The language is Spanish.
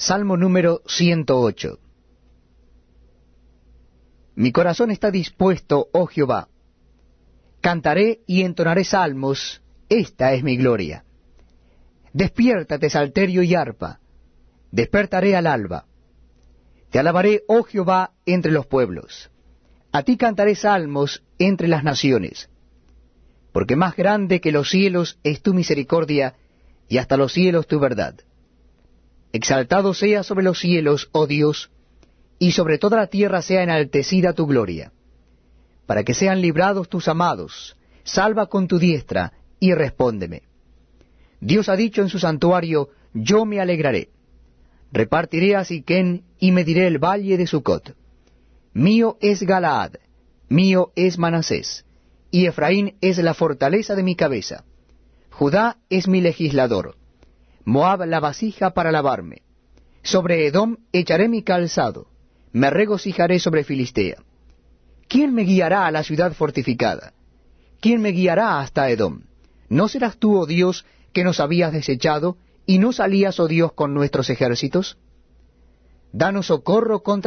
Salmo número 108. Mi corazón está dispuesto, oh Jehová. Cantaré y entonaré salmos, esta es mi gloria. Despiértate, salterio y arpa, despertaré al alba. Te alabaré, oh Jehová, entre los pueblos. A ti cantaré salmos entre las naciones. Porque más grande que los cielos es tu misericordia, y hasta los cielos tu verdad. Exaltado sea sobre los cielos, oh Dios, y sobre toda la tierra sea enaltecida tu gloria. Para que sean librados tus amados, salva con tu diestra, y respóndeme. Dios ha dicho en su santuario, yo me alegraré. Repartiré a Siquén y mediré el valle de Sucot. Mío es Galaad, mío es Manasés, y Efraín es la fortaleza de mi cabeza. Judá es mi legislador, Moab la vasija para lavarme. Sobre Edom echaré mi calzado, me regocijaré sobre Filistea. ¿Quién me guiará a la ciudad fortificada? ¿Quién me guiará hasta Edom? ¿No serás tú, oh Dios, que nos habías desechado, y no salías, oh Dios, con nuestros ejércitos? Danos socorro contra